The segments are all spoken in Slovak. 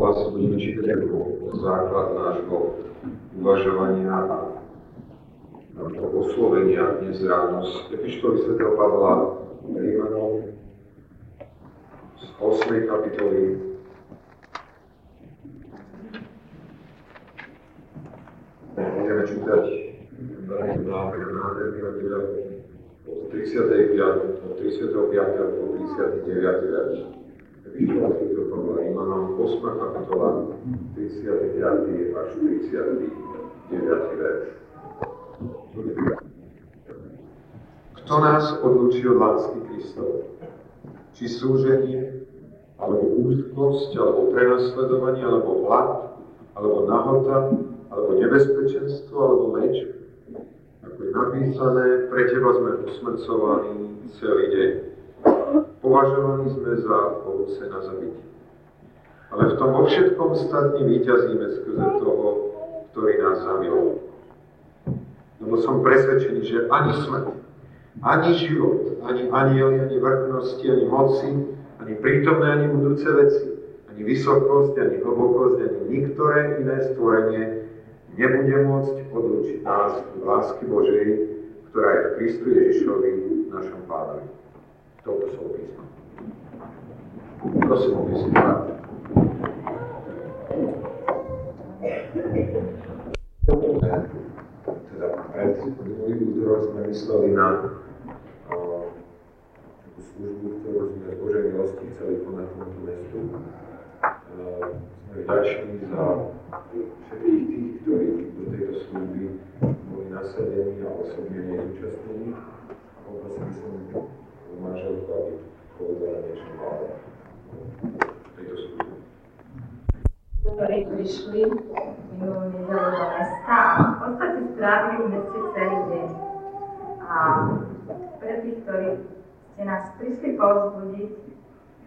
Vás budeme čítať ako základ nášho uvažovania a nášho oslovenia dnes ráno z Epištoly Sv. Pavla Rímanom z 8. kapitoly budeme čítať veľmi návrh nádherný od 35. od 35. po 39. Pavla Rímanom, 8. kapitola, 35. až 39. verš. Kto nás odlúči od lásky Kristov? Či súženie, alebo úzkosť, alebo prenasledovanie, alebo hlad, alebo nahota, alebo nebezpečenstvo, alebo meč? Ako je napísané, pre teba sme usmrcovaní celý deň. Považovaní sme za ovce na zabitie. Ale v tom vo všetkom statne vyťazíme skrze toho, ktorý nás zamiloval. Lebo som presvedčený, že ani smrť, ani život, ani anieli, ani vrchnosti, ani moci, ani prítomné, ani budúce veci, ani vysokosť, ani hlbokosť, ani niektoré iné stvorenie nebude môcť odlučiť nás od lásky Božej, ktorá je v Kristu Ježišovi, našom pánovi. Toto sú písma. Prosím písma. Teda pred minulý útorok sme mysleli na takú službu, ktorú sme z Božej milosti chceli konať v tomto mestu. Sme vďační za všetkých tých, ktorí do tejto služby boli nasadení a osobne nej zúčastnení. A poprosím som manželku, aby povedala niečo malé tejto služby. Ktorí prišli minulú nedelu do mesta a v podstate strávili v meste celý deň. A pre tých, ktorí ste nás prišli povzbudiť,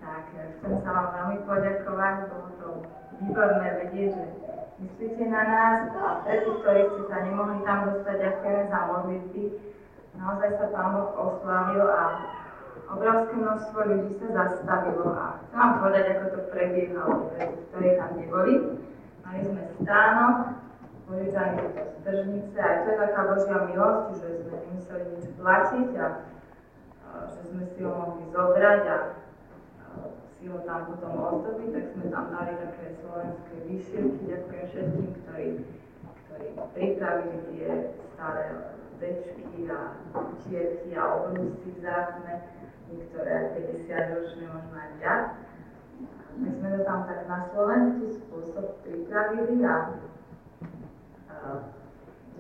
tak chcem sa vám veľmi poďakovať, bolo to výborné vedieť, že myslíte na nás a pre tých, ktorí ste sa nemohli tam dostať, ďakujeme za modlitby. Naozaj sa Pán Boh oslavil a obrovské množstvo ľudí sa zastavilo a chcem vám povedať, ako to prebiehalo pre ktorí tam neboli. Mali sme stánok, boli tam stržnice, aj to je taká Božia milosť, že sme nemuseli nič platiť a, a že sme si ho mohli zobrať a, a si ho tam potom ozdobiť, tak sme tam dali také slovenské vyšilky. Ďakujem všetkým, ktorí, ktorí pripravili tie staré dečky a čierky a obrúsy vzácne, niektoré 50 ročné, možno aj viac. My sme to tam tak na slovenský spôsob pripravili a,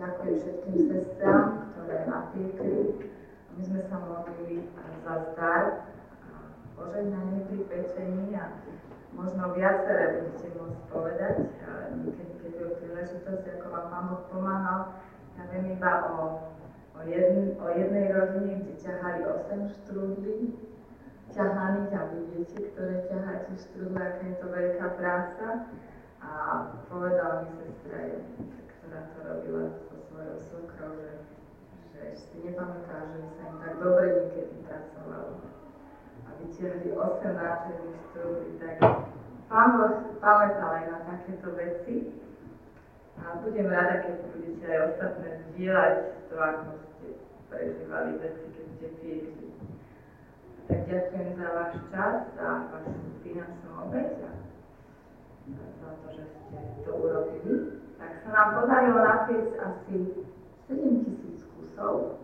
ďakujem všetkým sestrám, ktoré napiekli. My sme sa modlili za zdar požehnanie pri pečení a možno viaceré budete môcť povedať, niekedy, keď je príležitosť, ako vám Pán Boh pomáhal. Ja viem iba o, o, jedn, o jednej rodine, kde ťahali 8 štrúdlí, ťahaných a vy viete, ktoré ťaháte štrúdle, aká je to veľká práca. A povedala mi sestra, ktorá to robila so svojou sokrou, že, že si nepamätá, že sa im tak dobre niekedy pracovalo. A vytiahli 8 nádherných štrúdlí, tak Pán Boh pamätal aj na takéto veci. A budem rada, keď budete aj ostatné zdieľať to, ako ste prežívali veci, keď ste piekli. Tak ďakujem za váš čas, za vašu finančnú obeď a za to, že ste to urobili. Tak sa nám podarilo napiesť asi 7 tisíc kusov,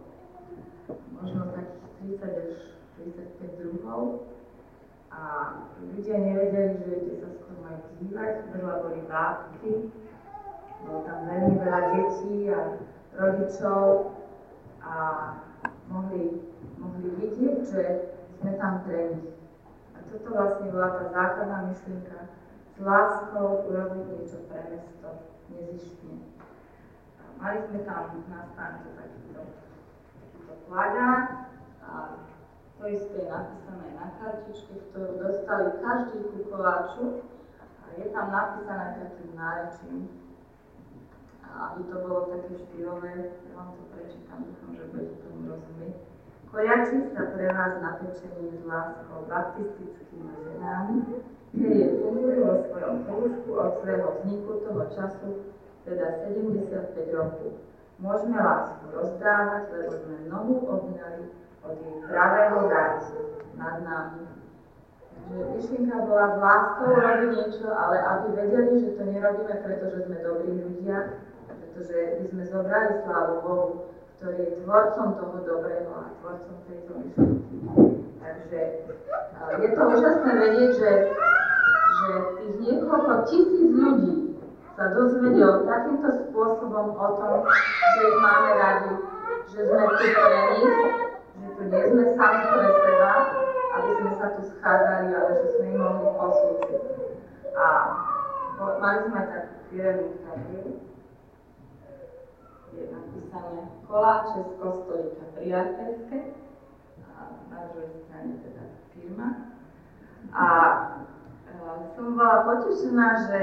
možno takých 30 až 35 druhov. A ľudia nevedeli, že ide sa skôr majú dívať, veľa boli bábky, bolo tam veľmi veľa detí a rodičov a mohli, mohli vidieť, že sme tam pre nich. A toto vlastne bola tá základná myšlienka s láskou urobiť niečo pre mesto nezištne. A mali sme tam na stánke takýto, takýto plagát a to isté je napísané na kartičke, ktorú dostali každý ku koláču a je tam napísané takým nárečím, aby to bolo také štýlové, ja vám to prečítam, dúfam, že budete tomu rozumieť. Kojači sa pre vás napečení s láskou baptistickými ženami, keď je vo svojom skúšku od svojho vzniku toho času, teda 75 rokov. Môžeme lásku rozdávať, lebo sme mnohú obňali od jej pravého darcu nad nami. Takže myšlienka bola s láskou robiť niečo, ale aby vedeli, že to nerobíme, pretože sme dobrí ľudia, pretože by sme zobrali slávu Bohu, ktorý je tvorcom toho dobrého a tvorcom tejto myšlienky. Takže je to úžasné vedieť, že, že tých niekoľko tisíc ľudí sa dozvedel takýmto spôsobom o tom, že ich máme radi, že sme tu pre nich, že tu nie sme sami pre seba, aby sme sa tu schádzali, ale že sme im mohli poslúžiť. A mali sme takú firmu je napísané koláče z kostolíka priateľské na druhej strane teda firma. A e, som bola potešená, že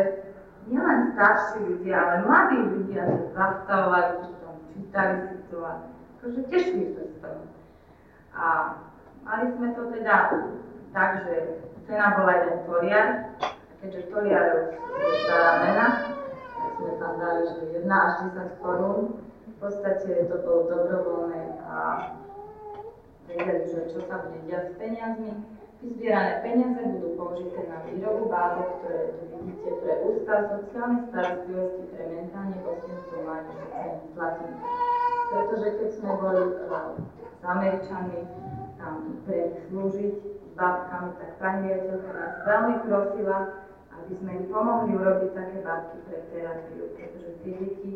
nielen starší ľudia, ale mladí ľudia sa zastavovali pri tom, čítali si to a akože tešili sa z toho. A mali sme to teda tak, že cena bola jeden toriar, a keďže toriar je stará mena, tak sme tam dali, že 1 až 10 korún. V podstate to bolo dobrovoľné a vedeli, že čo sa bude diať s peniazmi. Vyzbierané peniaze budú použité na výrobu bábok, ktoré tu vidíte pre Ústav sociálnej starostlivosti pre mentálne postihnutú mládež Zlatým. Pretože keď sme boli s Američanmi tam pre slúžiť s bábkami, tak pani riaditeľka nás veľmi prosila, aby sme im pomohli urobiť také bábky pre terapiu, pretože tie deti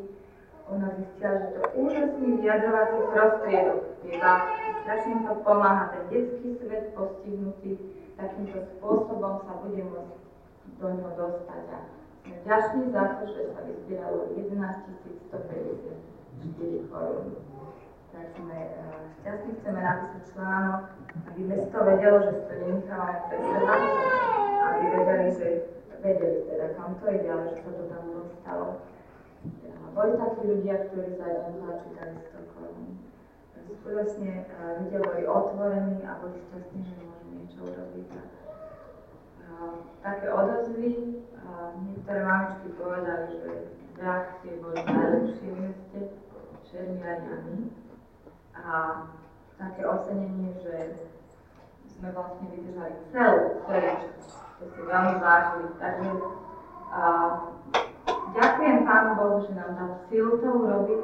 ona zistila, že to úžasný vyjadrovací prostriedok bábky strašne to pomáha, ten detský svet postihnutý, takýmto spôsobom sa bude môcť do ňoho dostať. A sme ďační za to, že sa vyzbieralo 11 154 korún. Tak sme uh, šťastní, chceme napísať článok, aby mesto vedelo, že to nenechávame pre seba, aby vedeli, že vedeli teda, kam to ide, ale že sa to tam dostalo. Boli takí ľudia, ktorí za jeden čítali 100 korún skutočne e, ľudia boli otvorení a boli šťastní, že môžu niečo urobiť. A, také odozvy, niektoré mamičky povedali, že reakcie boli najlepšie v meste, Čermiari a také ocenenie, že sme vlastne vydržali celú, čas. To si veľmi vážili. Takže a, Bohu, že nám dal silu to urobiť,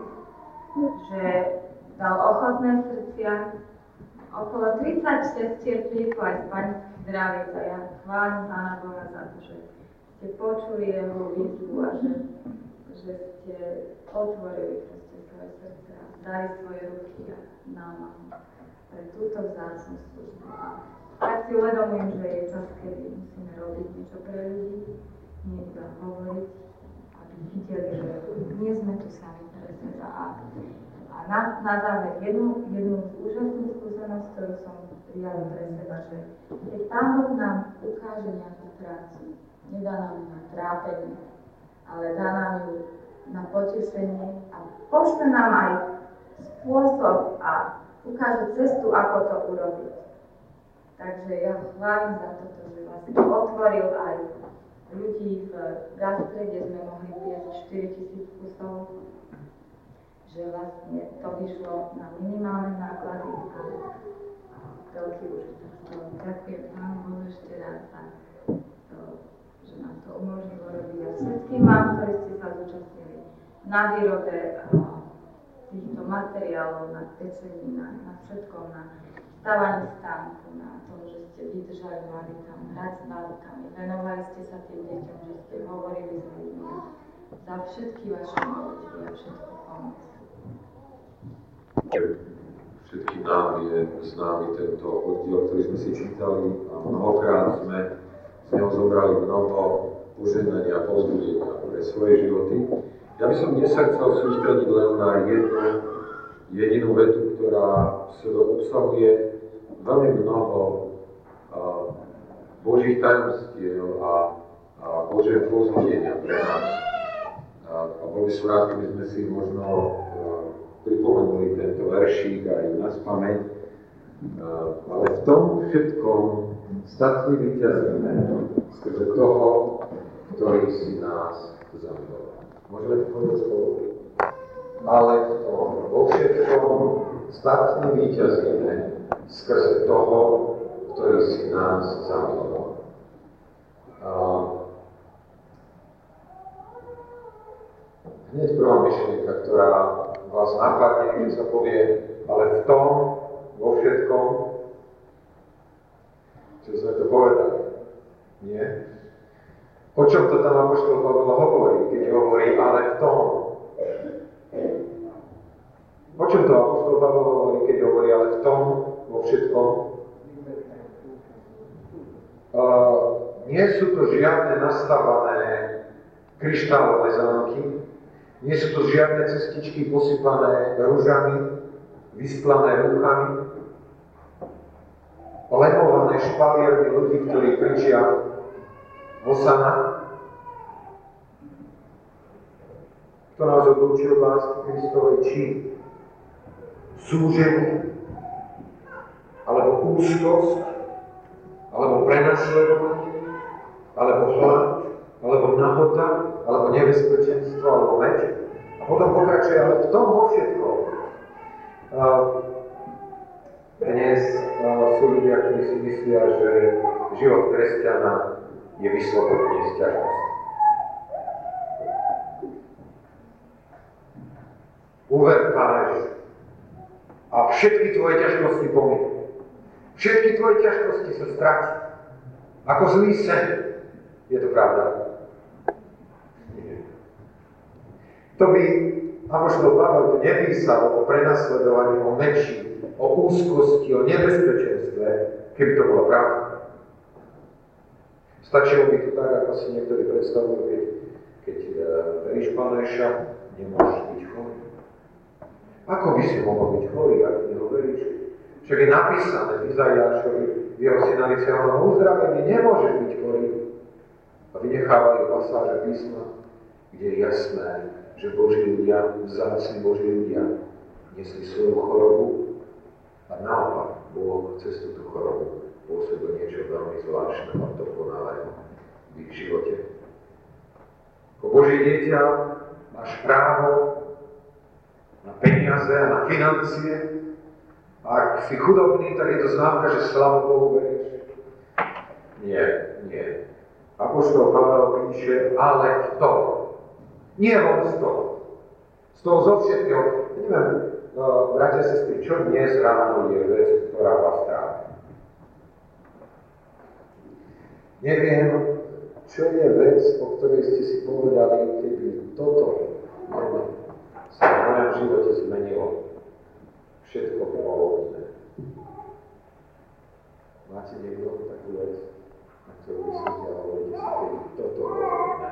že dal ochotné srdcia. Okolo 30 sestier príko aj z pani zdravica. Ja chválim Pána Boha za to, že ste počuli jeho výzvu a že, že ste otvorili proste svoje srdce a dali svoje ruky a námahu pre túto vzácnu službu. A tak si uvedomujem, že je čas, kedy musíme robiť niečo pre ľudí, nie iba hovoriť, videli, že nie sme tu sami pre seba. A na, na záver jednu, jednu úžasnú skúsenosť, ktorú som prijala pre seba, že keď Pán Boh nám ukáže nejakú prácu, nedá nám na trápenie, ale dá nám ju na potešenie a pošle nám aj spôsob a ukáže cestu, ako to urobiť. Takže ja chválim za toto, že vlastne otvoril aj ľudí v gastre, kde sme mohli piesť 4000 kusov že vlastne to vyšlo na minimálne náklady a, a veľký užitok. Ďakujem Pánu Bohu ešte raz za to, že nám to umožnilo robiť a všetkým vám, ktorí ste sa zúčastnili na výrobe týchto materiálov, na pečení, na, na všetkom, na stávaní stánku, na tom, že ste vydržali mali tam hrať s balikami, venovali ste sa tým deťom, že ste hovorili s ľuďmi za všetky vaše modlitby a všetko pomoc. Všetkým nám je známy tento oddiel, ktorý sme si čítali a mnohokrát sme z neho zobrali mnoho požehnania a pozbudenia pre svoje životy. Ja by som dnes sa chcel sústrediť len na jednu jedinú vetu, ktorá v sebe obsahuje veľmi mnoho Božích tajomstiev a, a Božieho pozbudenia pre nás. A, a boli sú rád, keby sme si možno pripomenuli tento veršík aj na spameň. Ale v tom všetkom statne vyťazíme skrze toho, ktorý si nás zamiloval. Môžeme to povedať spolu? Ale v tom, vo všetkom statne víťazíme skrze toho, ktorý si nás zamiloval. hneď prvá myšlienka, ktorá vás napadne, keď sa povie, ale v tom, vo všetkom, čo sme to povedali. Nie? O čom to tam Apoštol Pavel hovorí, keď hovorí, ale v tom? O čom to Apoštol Pavel hovorí, keď hovorí, ale v tom, vo všetkom? Uh, nie sú to žiadne nastavené kryštálové zámky, nie sú to žiadne cestičky posypané rúžami, vysplané rúchami, lemované špaliermi ľudí, ktorí kričia Hosana. Kto nás odlúčil od lásky Kristovej, či súženie, alebo úzkosť, alebo prenasledovanie, alebo hlad, alebo nahota, alebo nebezpečenstvo, alebo meč. A potom pokračuje, ale v tom vo všetkom. Dnes sú ľudia, ktorí si myslia, že život kresťana je vyslobodne z ťažkosti. Uver, Pánež, a všetky tvoje ťažkosti pominú. Všetky tvoje ťažkosti sa stratí. Ako zlý sen. Je to pravda? Nie. To by Apoštol Pavel nepísal o prenasledovaní, o meči, o úzkosti, o nebezpečenstve, keby to bolo pravda. Stačilo by to tak, ako si niektorí predstavujú, keď, keď uh, veríš Páneša, nemôžeš byť chorý. Ako by si mohol byť chorý, ak neho veríš? Však je napísané v Izaiášovi, v jeho synaliciálnom uzdravení, nemôžeš byť chorý. A vynechávajú pasáže písma, kde je jasné, že Boží ľudia, vzácni Boží ľudia, nesli svoju chorobu a naopak Boh cez túto chorobu pôsobil niečo veľmi zvláštneho a dokonalého v ich živote. Ako Boží dieťa máš právo na peniaze a na financie. A ak si chudobný, tak je to známka, že slavu Bohu veríš. Nie, nie. Apoštol Pavel píše, ale kto? Nie on z toho. Z toho zo všetkého. Neviem, No, bratia, sestry, čo dnes ráno je vec, ktorá vás trápi? Neviem, čo je vec, o ktorej ste si povedali, keby toto sa v mojom živote zmenilo. Všetko bolo iné. Máte niekto takú vec, na ktorú by som si hovoríte si, toto bolo iné.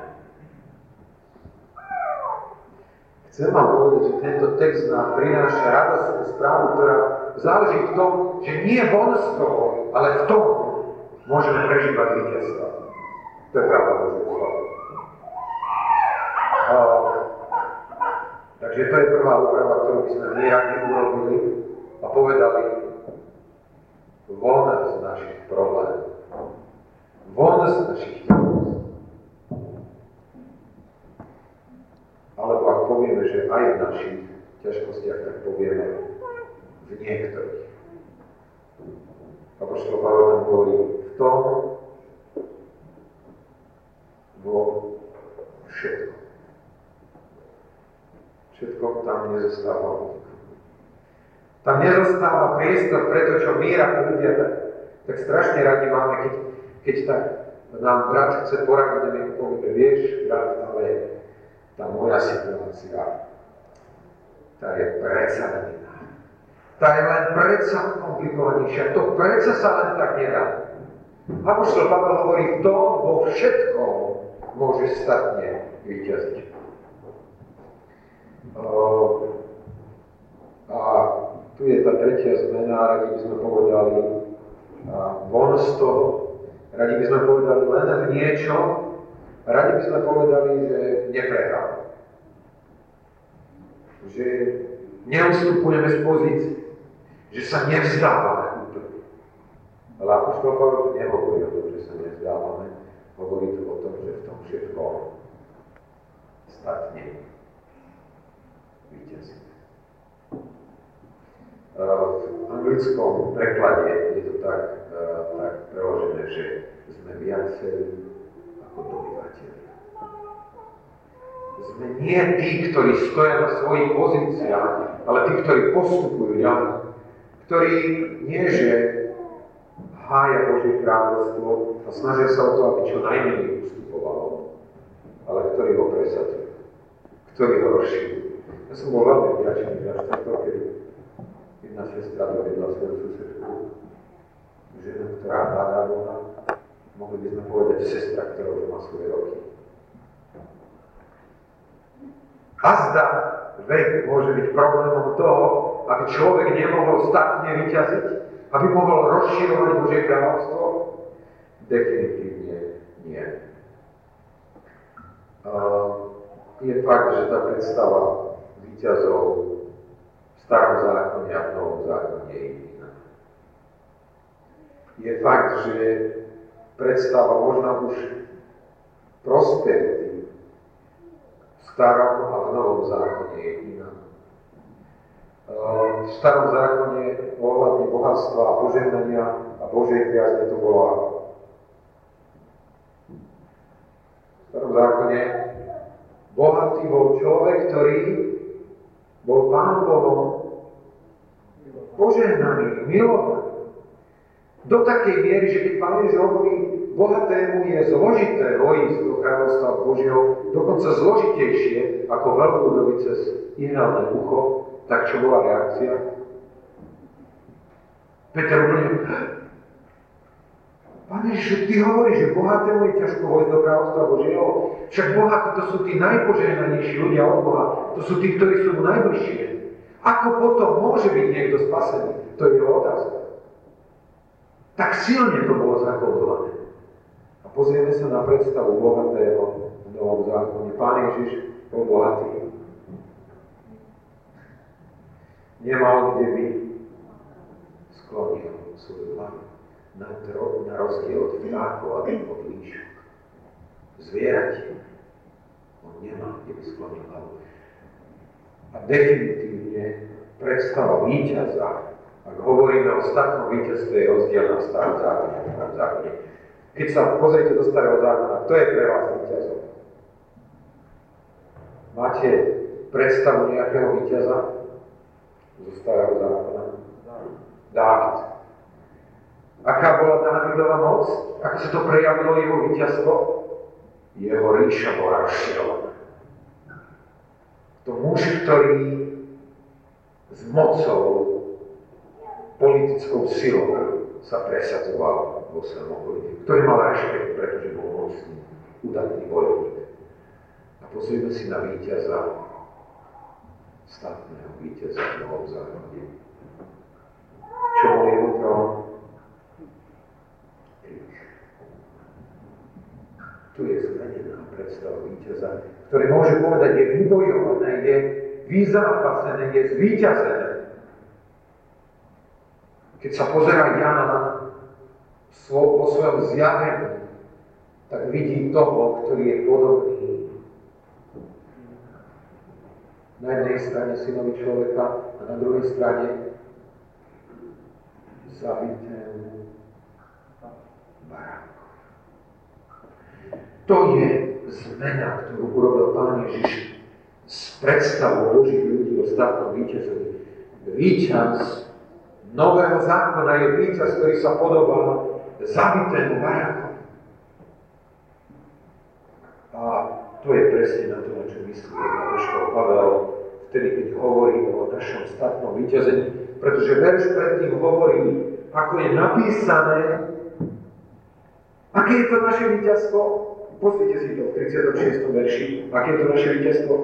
Chcem vám povedať, že tento text nám prináša radostnú správu, ktorá záleží v tom, že nie von z toho, ale v tom môžeme prežívať víťazstvo. To je pravda Božie slovo. Takže to je prvá úprava, ktorú by sme radi urobili a povedali von z našich problémov. Von z našich ťažkostí. Alebo ak povieme, že aj v našich ťažkostiach, tak povieme v niektorých. Apoštol Pavel tam hovorí v tom, vo všetkom. Všetko tam nezostáva Tam nezostáva priestor pre to, čo my ako ľudia tak, tak strašne radi máme, keď, keď tak nám brat chce poradiť a my povieme, vieš, brat, ale tá moja situácia, tá je predsa iná. Tá je len predsa komplikovanejšia. To predsa sa len tak nedá. Apoštol Pavel hovorí, to vo všetkom môže statne vyťaziť. A tu je tá tretia zmena, radi by sme povedali von z toho, radi by sme povedali len v niečo, Radi by sme povedali, že neprehral. Že neustupujeme z pozície. Že sa nevzdávame úplne. Ale Apoštol Pavel nehovorí o tom, že sa nevzdávame. Hovorí tu o tom, že v tom všetko statne víťazí. V anglickom preklade je to tak, tak preložené, že sme viacerí ako dobyvateľi. Sme nie tí, ktorí stoja na svojich pozíciách, ale tí, ktorí postupujú ďalej. Ktorí nie, že hája Božie kráľovstvo a snažia sa o to, aby čo najmenej ustupovalo, ale ktorí ho presadzujú, ktorí ho rozšírujú. Ja som bol veľmi vďačný za to, keď jedna sestra dovedla svoju susedku, ženu, ktorá hľadá Boha, mohli by sme povedať sestra, ktorá už má svoje roky. A zda vek môže byť problémom toho, aby človek nemohol statne vyťaziť, aby mohol rozširovať Božie kráľovstvo? Definitívne nie. je fakt, že tá predstava výťazov v starom zákone a v novom zákone je iná. Je fakt, že predstava možno už prosperity v starom a v novom zákone je iná. V starom zákone ohľadne bohatstva a požehnania a Božej priazne to bola v starom zákone bohatý bol človek, ktorý bol Pán Bohom požehnaný, milovaný. Do takej miery, že keď Pán hovorí, bohatému je zložité vojsť do kráľovstva Božieho, dokonca zložitejšie ako veľkúdovi cez ihnalné ucho, tak čo bola reakcia? Peter úplne, Pane Ježiš, ty hovoríš, že bohatému je ťažko vojsť do kráľovstva Božieho. Však bohatí to sú tí najpožehnanejší ľudia od Boha. To sú tí, ktorí sú mu najbližšie. Ako potom môže byť niekto spasený? To je jeho otázka. Tak silne to bolo zakodované. A pozrieme sa na predstavu bohatého v Novom zákone. Pán Ježiš bol bohatý. Nemal kde by sklonil svoju hlavu na, na rozdiel od vtákov a od líšok. Zvieratie. On nemá kde by sklonil hlavu. A definitívne predstava víťaza ak hovoríme o statnom víťazstve, je rozdiel na starom zákone a novom zákone. Keď sa pozriete do starého zákona, kto je pre vás víťazom? Máte predstavu nejakého víťaza zo starého zákona? Dávid. Aká bola Dávidová moc? Ako sa to prejavilo jeho víťazstvo? Jeho ríša bola rozširovaná. To muž, ktorý s mocou politickou silou sa presadzoval vo svojom okolí, ktorý mal rešpekt, pretože bol mocný, udatný bojovník. A pozrieme si na víťaza, statného víťaza v Novom zákone. Čo bol jeho trón? Tu je zmenená predstava víťaza, ktoré môže povedať, je vybojované, je vyzápasené, je zvíťazené. Keď sa pozerá Jana na po svojom zjavení, tak vidí toho, ktorý je podobný na jednej strane synovi človeka a na druhej strane zabitému baránku. To je zmena, ktorú urobil Pán Ježiš s predstavou Božích ľudí o statnom víťazovi. Víťaz nového zákona je víťaz, ktorý sa podobá zabitému. A to je presne na to, na čo myslí Apoštol Pavel, vtedy, keď hovorí o našom statnom víťazení, pretože verš predtým hovorí, ako je napísané, aké je to naše víťazstvo. Pozrite si to v 36. verši, aké je to naše víťazstvo.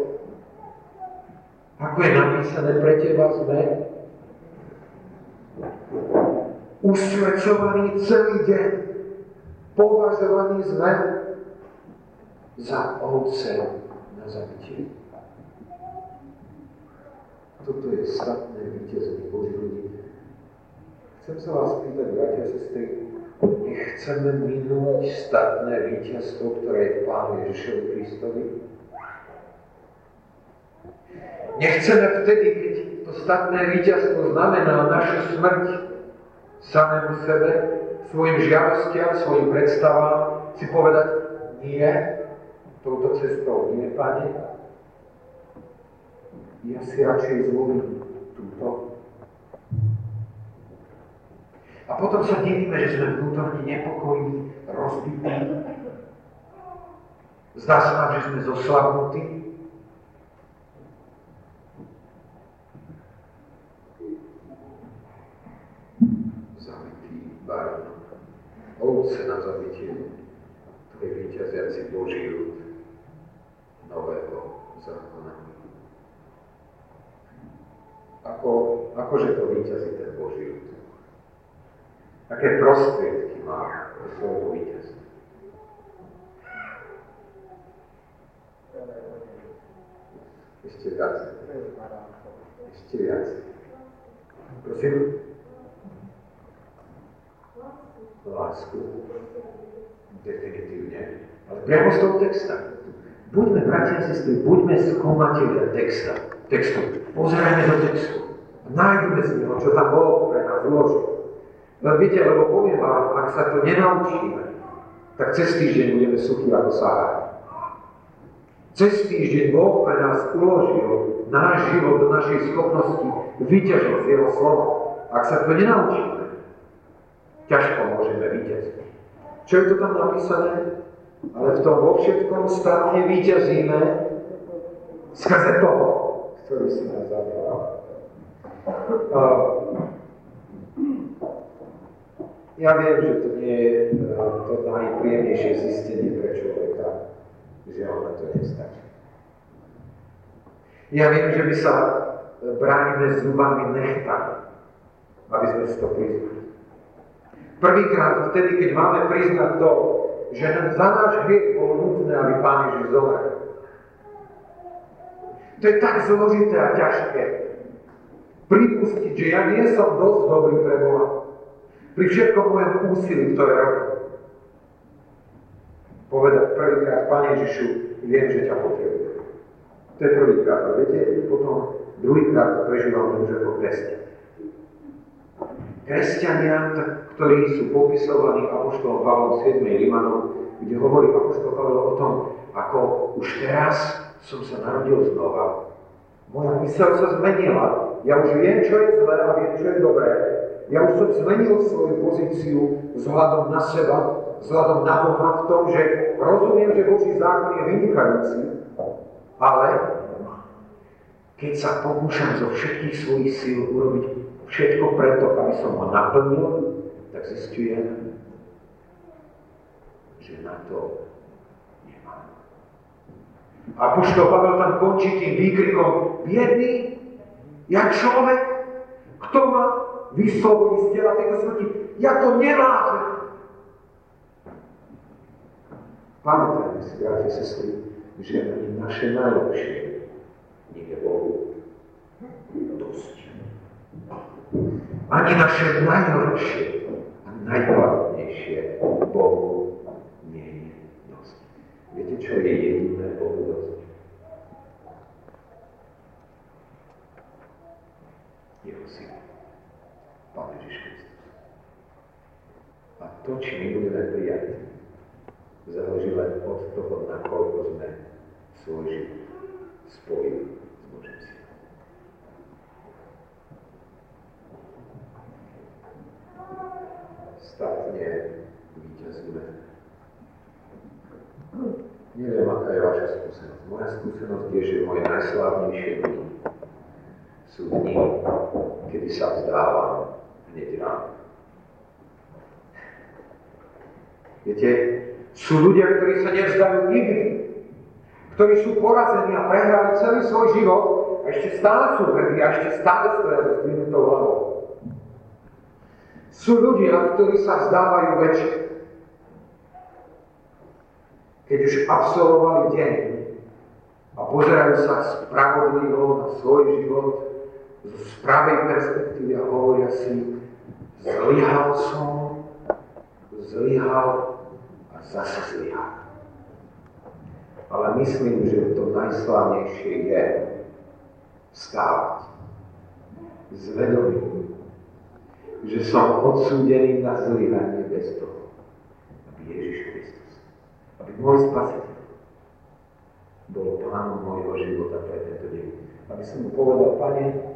Ako je napísané pre teba sme usvedcovaní celý deň, považovaní sme za ovce na zabitie. Toto je statné víťazenie Boží ľudí. Chcem sa vás pýtať, bratia a sestry, Nechceme minúť statné víťazstvo, ktoré je v Pánu Ježišovi Kristovi. Nechceme vtedy, keď to statné víťazstvo znamená našu smrť samému sebe, svojim žiadostiam, svojim predstavám, si povedať, nie, touto cestou nie, Pane. Ja si radšej zvolím túto. A potom sa divíme, že sme vnútorne nepokojní, rozbití. Zdá sa nám, že sme zoslabnutí. Zabitý barón. Ovce na zabitie. To je vyťaziaci Boží ľud nového zákona. Ako, akože to vyťazí ten Boží ľud? Aké prostriedky má pro svojho víťazstva? Ešte viac. Ešte viac. Prosím. Lásku. Definitívne. Ale priamo z toho texta. Buďme, bratia a sestry, buďme skomateľia texta. Textu. Pozerajme do textu. Nájdeme z neho, čo tam bolo pre nás uložené. No viete, lebo poviem vám, ak sa to nenaučíme, tak cez týždeň budeme suchí ako Sahara. Cez týždeň Boh pre nás uložil náš život do našej schopnosti vyťažiť z Jeho slova. Ak sa to nenaučíme, ťažko môžeme vyťaziť. Čo je to tam napísané? Ale v tom vo všetkom statne vyťazíme skrze toho, ktorý si nás zavolal. Ja viem, že to nie je e, to najpríjemnejšie zistenie pre človeka, on na to nestačí. Ja viem, že my sa bránime zubami nechta, aby sme si to priznali. Prvýkrát vtedy, keď máme priznať to, že len za náš hriech bolo nutné, aby Pán Ježiš zomrel. To je tak zložité a ťažké. Pripustiť, že ja nie som dosť dobrý pre Boha. Pri všetkom mojom úsilí, ktoré robím. Povedať prvýkrát, Pane Ježišu, viem, že ťa potrebujem. To je prvýkrát, ale viete, potom druhýkrát to prežívam už ako kresťan. Kresťania, ktorí sú popisovaní Apoštolom Pavlom 7. Rimanov, kde hovorí Apoštol Pavel o tom, ako už teraz som sa narodil znova. Moja mysel sa zmenila. Ja už viem, čo je zlé a viem, čo je dobré. Ja už som zmenil svoju pozíciu vzhľadom na seba, vzhľadom na Boha v tom, že rozumiem, že Boží zákon je vynikajúci, ale keď sa pokúšam zo všetkých svojich síl urobiť všetko preto, aby som ho naplnil, tak zistujem, že na to nemám. A Poštol Pavel tam končí tým výkrikom, biedný, jak človek, kto ma vyslobodí z tela tejto smrti. Ja to nevážem. Pamätajme si, bratia a sestry, že ani naše najlepšie nie je Bohu dosť. Ani naše najlepšie a najkvalitnejšie Bohu nie je dosť. Viete, čo je jediné Bohu dosť? Jeho syn. Pán Ježiš Kristus. A to, či my budeme prijať, záleží len od toho, nakoľko sme svoj život spojili s Božím synom. Statne víťazíme. Neviem, aká je vaša skúsenosť. Moja skúsenosť je, že moje najslávnejšie dni sú dni, sa vzdávam hneď ráno. Viete, sú ľudia, ktorí sa nevzdajú nikdy, ktorí sú porazení a prehrali celý svoj život a ešte stále sú hrdí a ešte stále stoja za zdvihnutou hlavou. Sú ľudia, ktorí sa vzdávajú večer. Keď už absolvovali deň a pozerajú sa spravodlivo na svoj život z pravej perspektívy a hovoria si, zlyhal som, zlyhal a zase zlyhal. Ale myslím, že to najslávnejšie je stávať s vedomím, že som odsúdený na zlyhanie bez toho, aby Ježiš Kristus, aby môj spasiteľ bol pánom môjho života pre tento deň. Aby som mu povedal, Pane,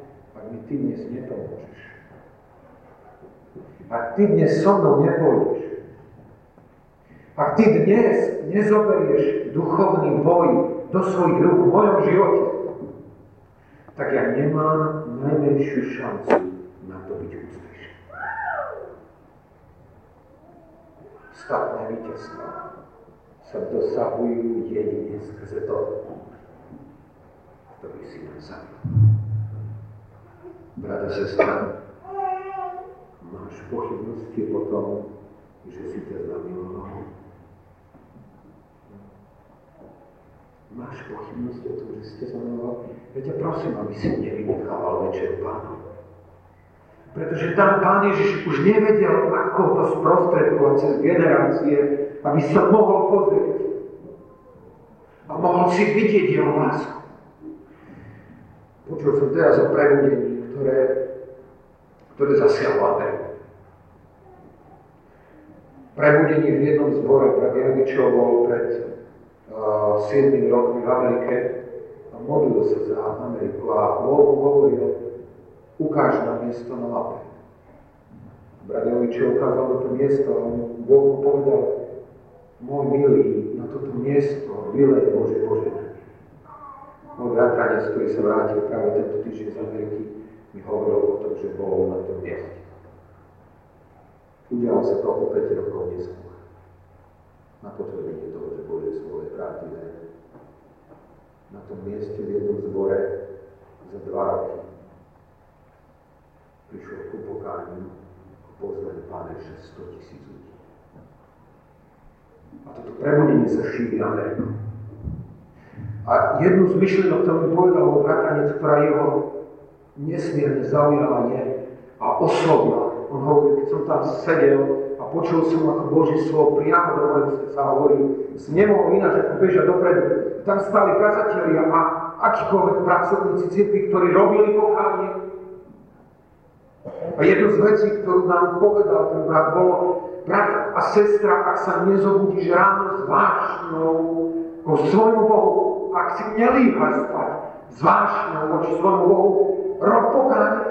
mi Ty dnes nepomôžeš, ak Ty dnes so mnou nepôjdeš, ak Ty dnes nezoberieš duchovný boj do svojich rúk v mojom živote, tak ja nemám najmenšiu šancu na to byť úspešný. Statné víťazstvo sa dosahujú jedine skrze to, ktorý si nám zabil. Brata, sestra, máš pochybnosti o tom, že si ťa zamiloval? Máš pochybnosti o tom, že si ťa zamiloval? Ja ťa prosím, aby si nevynechával večer pánom. Pretože tam Pán Ježiš už nevedel, ako to sprostredkovať cez generácie, aby sa mohol pozrieť. A mohol si vidieť jeho lásku. Počul som teraz o prebudení, ktoré, ktoré zasiahlo Ameriku. Prebudení v jednom zbore pre Jevičov bol pred uh, 7 rokmi v Amerike a modlil sa za Ameriku a Bohu hovoril, ukáž nám miesto na mape. Brat Jovičov ukázal to miesto a Boh mu povedal, môj milý, na toto miesto vylej Bože požehnanie. Môj bratranec, ktorý sa vrátil práve tento týždeň z Ameriky, mi hovoril o tom, že bol na tom mieste. Udialo sa to o 5 rokov neskôr. Na potvrdenie toho, že Bože slovo je pravdivé. Na tom mieste v jednom zbore za dva roky prišiel ku pokániu, ku poznaniu Pána 100 tisíc ľudí. A toto prebudenie sa šíri Amerikou. A jednu z myšlienok, ktorú mi povedal môj bratranec, ktorá jeho nesmierne zaujala je a osobná. On hovorí, keď som tam sedel a počul som, ako Boží slovo priamo do mojho srdca hovorí, som nemohol ináč ako bežať dopredu. Tam stali kazatelia a akýkoľvek pracovníci cirkvi, ktorí robili pokánie. A jednu z vecí, ktorú nám povedal ten brat, bolo, brat a sestra, ak sa nezobudíš ráno s vášňou ko svojmu Bohu, ak si nelíhaš spať s vášňou voči svojmu Bohu, rob pokánie.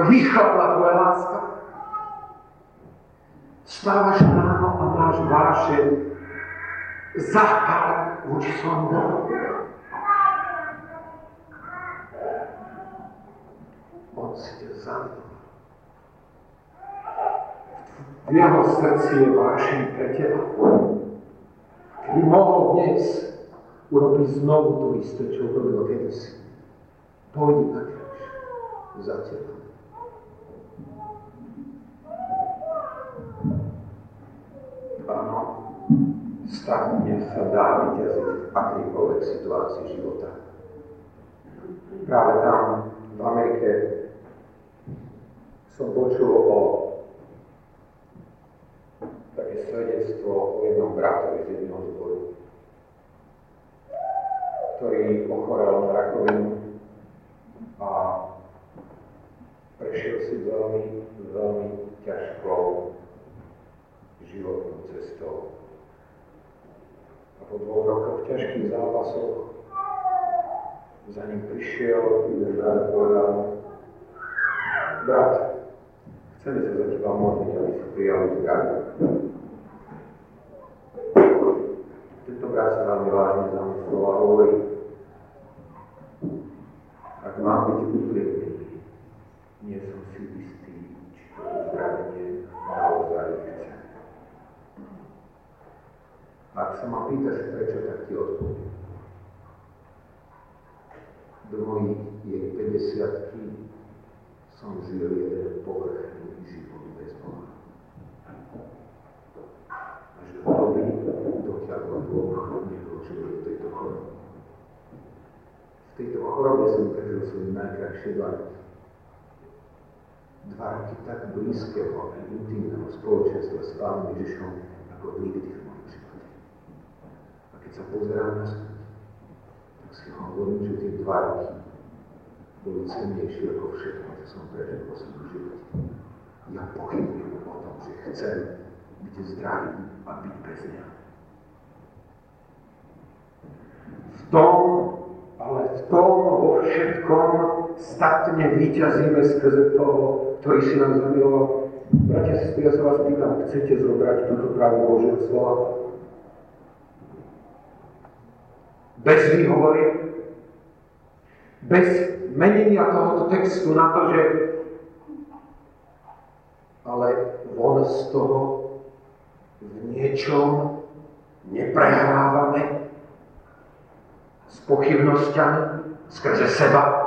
Vychápla tvoja láska. Stávaš ráno a máš vášeň zápal voči svojmu Bohu. On si ťa zamiloval. V jeho srdci je vášeň pre teba. Keby mohol dnes urobiť znovu to isté, čo urobil kedysi. Pôjde na kríž za teba. Áno, stavne sa dá vyťaziť v akýkoľvek situácii života. Práve tam, v Amerike, som počul o také svedectvo o jednom bratovi z jedného zboru, ktorý ochorel na rakovinu a prešiel si veľmi, veľmi ťažkou životnou cestou. A po dvoch rokoch ťažkých zápasoch za ním prišiel jeden a povedal, brat, chceme sa za teba modliť, aby si prijal zdravie. Tento brat sa veľmi vážne zamyslel a hovorí, ak mám byť úprimný, nie som si istý, či to uzdravenie naozaj chce. Ma pýtaš, prečo, tak ti odpoviem. Do mojich jej 50 som žil jeden povrchný život bez Boha. Až do doby, dokiaľ ma Boh nevložil do tejto choroby. V tejto chorobe som prežil svoje najkrajšie dva roky. dva roky tak blízkeho a intimného spoločenstva s Pánom Ježišom ako nikdy v keď sa pozerám na svet, tak si hovorím, že tie dva roky boli cennejšie ako všetko, čo som prežil vo svojom živote. Ja pochybujem o tom, že chcem byť zdravý a byť bez neho. V tom, ale v tom vo všetkom statne vyťazíme skrze toho, ktorý si nám zamiloval. Bratia, sestry, ja sa vás pýtam, chcete zobrať túto právu Božieho slova? Bez výhovory, bez menenia tohoto textu na to, že ale von z toho v niečom neprehrávame s pochybnosťami skrze seba,